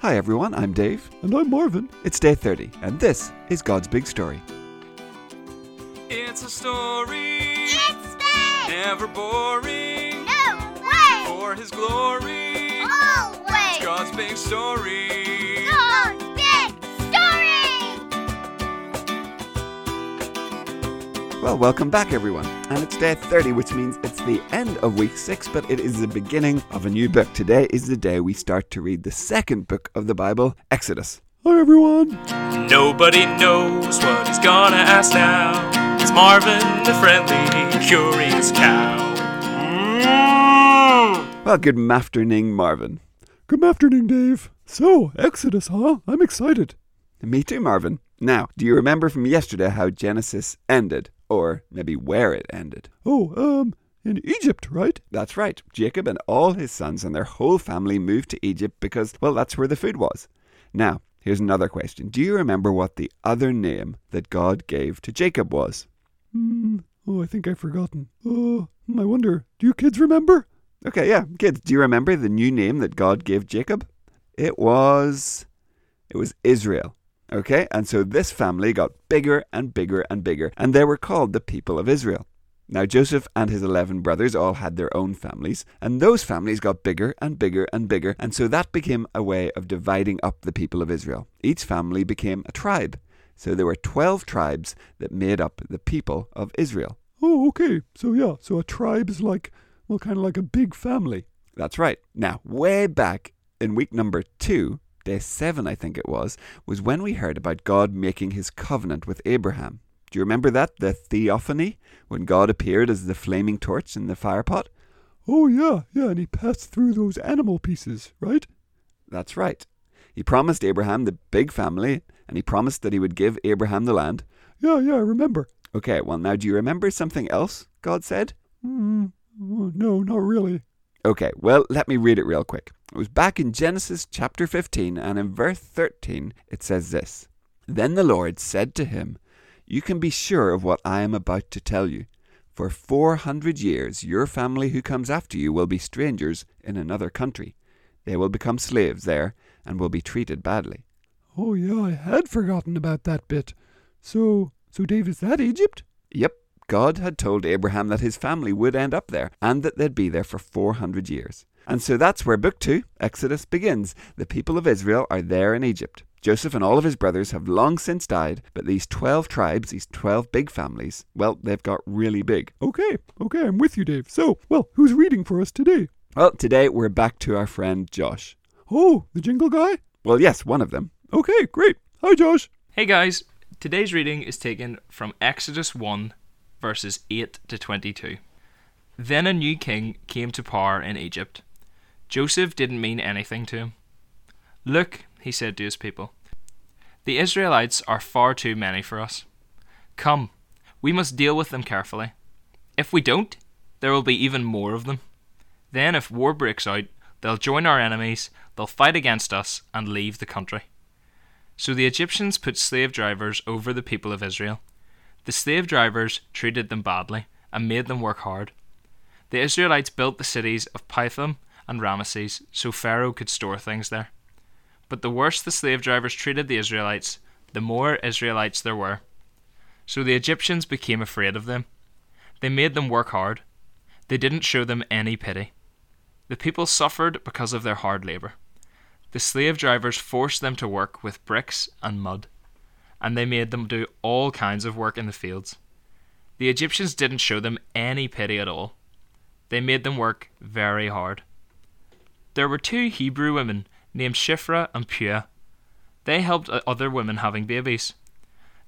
Hi everyone, I'm Dave. And I'm Marvin. It's day 30, and this is God's Big Story. It's a story, It's big! never boring. No way! For His glory, Always! It's God's big story. Well, welcome back everyone. And it's day 30, which means it's the end of week 6, but it is the beginning of a new book. Today is the day we start to read the second book of the Bible, Exodus. Hi, everyone. Nobody knows what he's gonna ask now. It's Marvin, the friendly, curious cow. Mm. Well, good afternoon, Marvin. Good afternoon, Dave. So, Exodus, huh? I'm excited. Me too, Marvin. Now, do you remember from yesterday how Genesis ended? Or maybe where it ended? Oh, um, in Egypt, right? That's right. Jacob and all his sons and their whole family moved to Egypt because, well, that's where the food was. Now, here's another question. Do you remember what the other name that God gave to Jacob was? Hmm. Oh, I think I've forgotten. Oh, I wonder. Do you kids remember? Okay, yeah, kids, do you remember the new name that God gave Jacob? It was. It was Israel. Okay, and so this family got bigger and bigger and bigger, and they were called the people of Israel. Now, Joseph and his 11 brothers all had their own families, and those families got bigger and bigger and bigger, and so that became a way of dividing up the people of Israel. Each family became a tribe. So there were 12 tribes that made up the people of Israel. Oh, okay. So, yeah, so a tribe is like, well, kind of like a big family. That's right. Now, way back in week number two, day seven, I think it was, was when we heard about God making his covenant with Abraham. Do you remember that? The theophany? When God appeared as the flaming torch in the firepot? Oh, yeah, yeah, and he passed through those animal pieces, right? That's right. He promised Abraham the big family, and he promised that he would give Abraham the land. Yeah, yeah, I remember. Okay, well, now do you remember something else God said? Oh, no, not really. Okay, well, let me read it real quick. It was back in Genesis chapter 15, and in verse 13, it says this Then the Lord said to him, You can be sure of what I am about to tell you. For 400 years, your family who comes after you will be strangers in another country. They will become slaves there and will be treated badly. Oh, yeah, I had forgotten about that bit. So, so Dave, is that Egypt? Yep, God had told Abraham that his family would end up there and that they'd be there for 400 years. And so that's where Book 2, Exodus, begins. The people of Israel are there in Egypt. Joseph and all of his brothers have long since died, but these 12 tribes, these 12 big families, well, they've got really big. Okay, okay, I'm with you, Dave. So, well, who's reading for us today? Well, today we're back to our friend Josh. Oh, the jingle guy? Well, yes, one of them. Okay, great. Hi, Josh. Hey guys, today's reading is taken from Exodus 1, verses 8 to 22. Then a new king came to power in Egypt. Joseph didn't mean anything to him. Look, he said to his people, the Israelites are far too many for us. Come, we must deal with them carefully. If we don't, there will be even more of them. Then, if war breaks out, they'll join our enemies, they'll fight against us, and leave the country. So the Egyptians put slave drivers over the people of Israel. The slave drivers treated them badly and made them work hard. The Israelites built the cities of Pithom and Ramesses so Pharaoh could store things there. But the worse the slave drivers treated the Israelites, the more Israelites there were. So the Egyptians became afraid of them. They made them work hard. They didn't show them any pity. The people suffered because of their hard labour. The slave drivers forced them to work with bricks and mud, and they made them do all kinds of work in the fields. The Egyptians didn't show them any pity at all. They made them work very hard. There were two Hebrew women named Shiphrah and Puah. They helped other women having babies.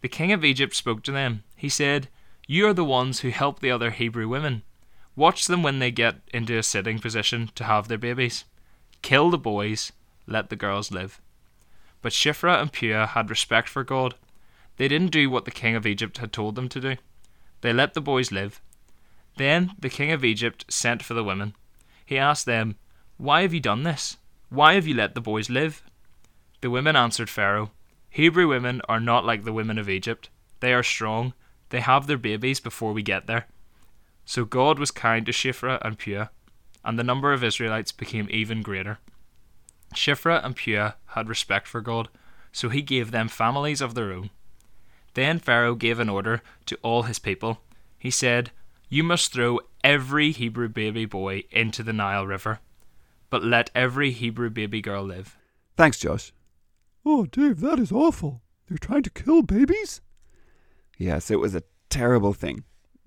The king of Egypt spoke to them. He said, You are the ones who help the other Hebrew women. Watch them when they get into a sitting position to have their babies. Kill the boys, let the girls live. But Shiphrah and Puah had respect for God. They didn't do what the king of Egypt had told them to do. They let the boys live. Then the king of Egypt sent for the women. He asked them, Why have you done this? Why have you let the boys live? The women answered Pharaoh, Hebrew women are not like the women of Egypt. They are strong. They have their babies before we get there. So God was kind to Shiphrah and Puah, and the number of Israelites became even greater. Shiphrah and Puah had respect for God, so he gave them families of their own. Then Pharaoh gave an order to all his people. He said, You must throw every Hebrew baby boy into the Nile River, but let every Hebrew baby girl live. Thanks, Josh. Oh, Dave, that is awful. They're trying to kill babies? Yes, it was a terrible thing.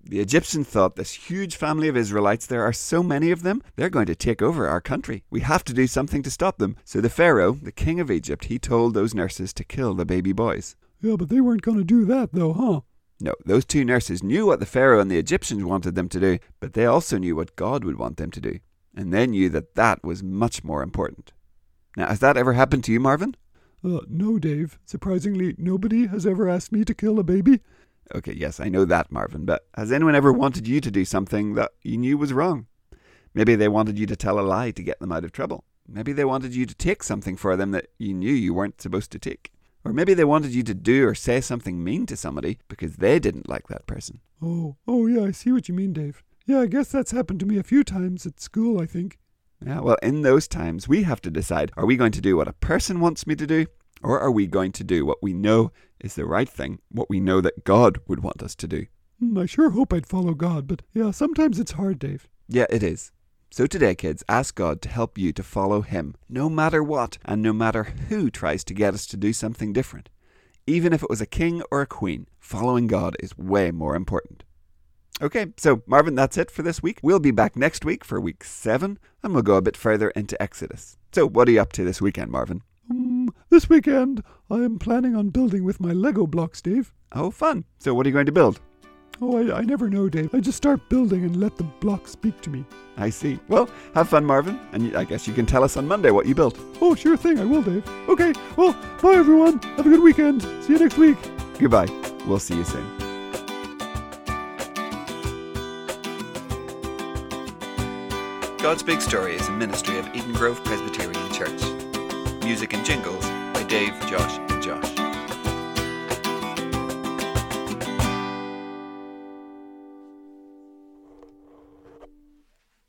The Egyptians thought this huge family of Israelites, there are so many of them, they're going to take over our country. We have to do something to stop them. So the Pharaoh, the king of Egypt, he told those nurses to kill the baby boys. Yeah, but they weren't going to do that, though, huh? No, those two nurses knew what the Pharaoh and the Egyptians wanted them to do, but they also knew what God would want them to do. And they knew that that was much more important. Now, has that ever happened to you, Marvin? Uh, no, Dave. Surprisingly, nobody has ever asked me to kill a baby. Okay, yes, I know that, Marvin, but has anyone ever wanted you to do something that you knew was wrong? Maybe they wanted you to tell a lie to get them out of trouble. Maybe they wanted you to take something for them that you knew you weren't supposed to take. Or maybe they wanted you to do or say something mean to somebody because they didn't like that person. Oh, oh, yeah, I see what you mean, Dave. Yeah, I guess that's happened to me a few times at school, I think. Yeah, well, in those times, we have to decide are we going to do what a person wants me to do, or are we going to do what we know is the right thing, what we know that God would want us to do? Hmm, I sure hope I'd follow God, but yeah, sometimes it's hard, Dave. Yeah, it is. So today, kids, ask God to help you to follow Him, no matter what, and no matter who tries to get us to do something different. Even if it was a king or a queen, following God is way more important. Okay, so Marvin, that's it for this week. We'll be back next week for week seven, and we'll go a bit further into Exodus. So, what are you up to this weekend, Marvin? Um, this weekend, I am planning on building with my Lego blocks, Dave. Oh, fun. So, what are you going to build? Oh, I, I never know, Dave. I just start building and let the blocks speak to me. I see. Well, have fun, Marvin, and I guess you can tell us on Monday what you built. Oh, sure thing, I will, Dave. Okay, well, bye everyone. Have a good weekend. See you next week. Goodbye. We'll see you soon. God's Big Story is a ministry of Eden Grove Presbyterian Church. Music and jingles by Dave, Josh, and Josh.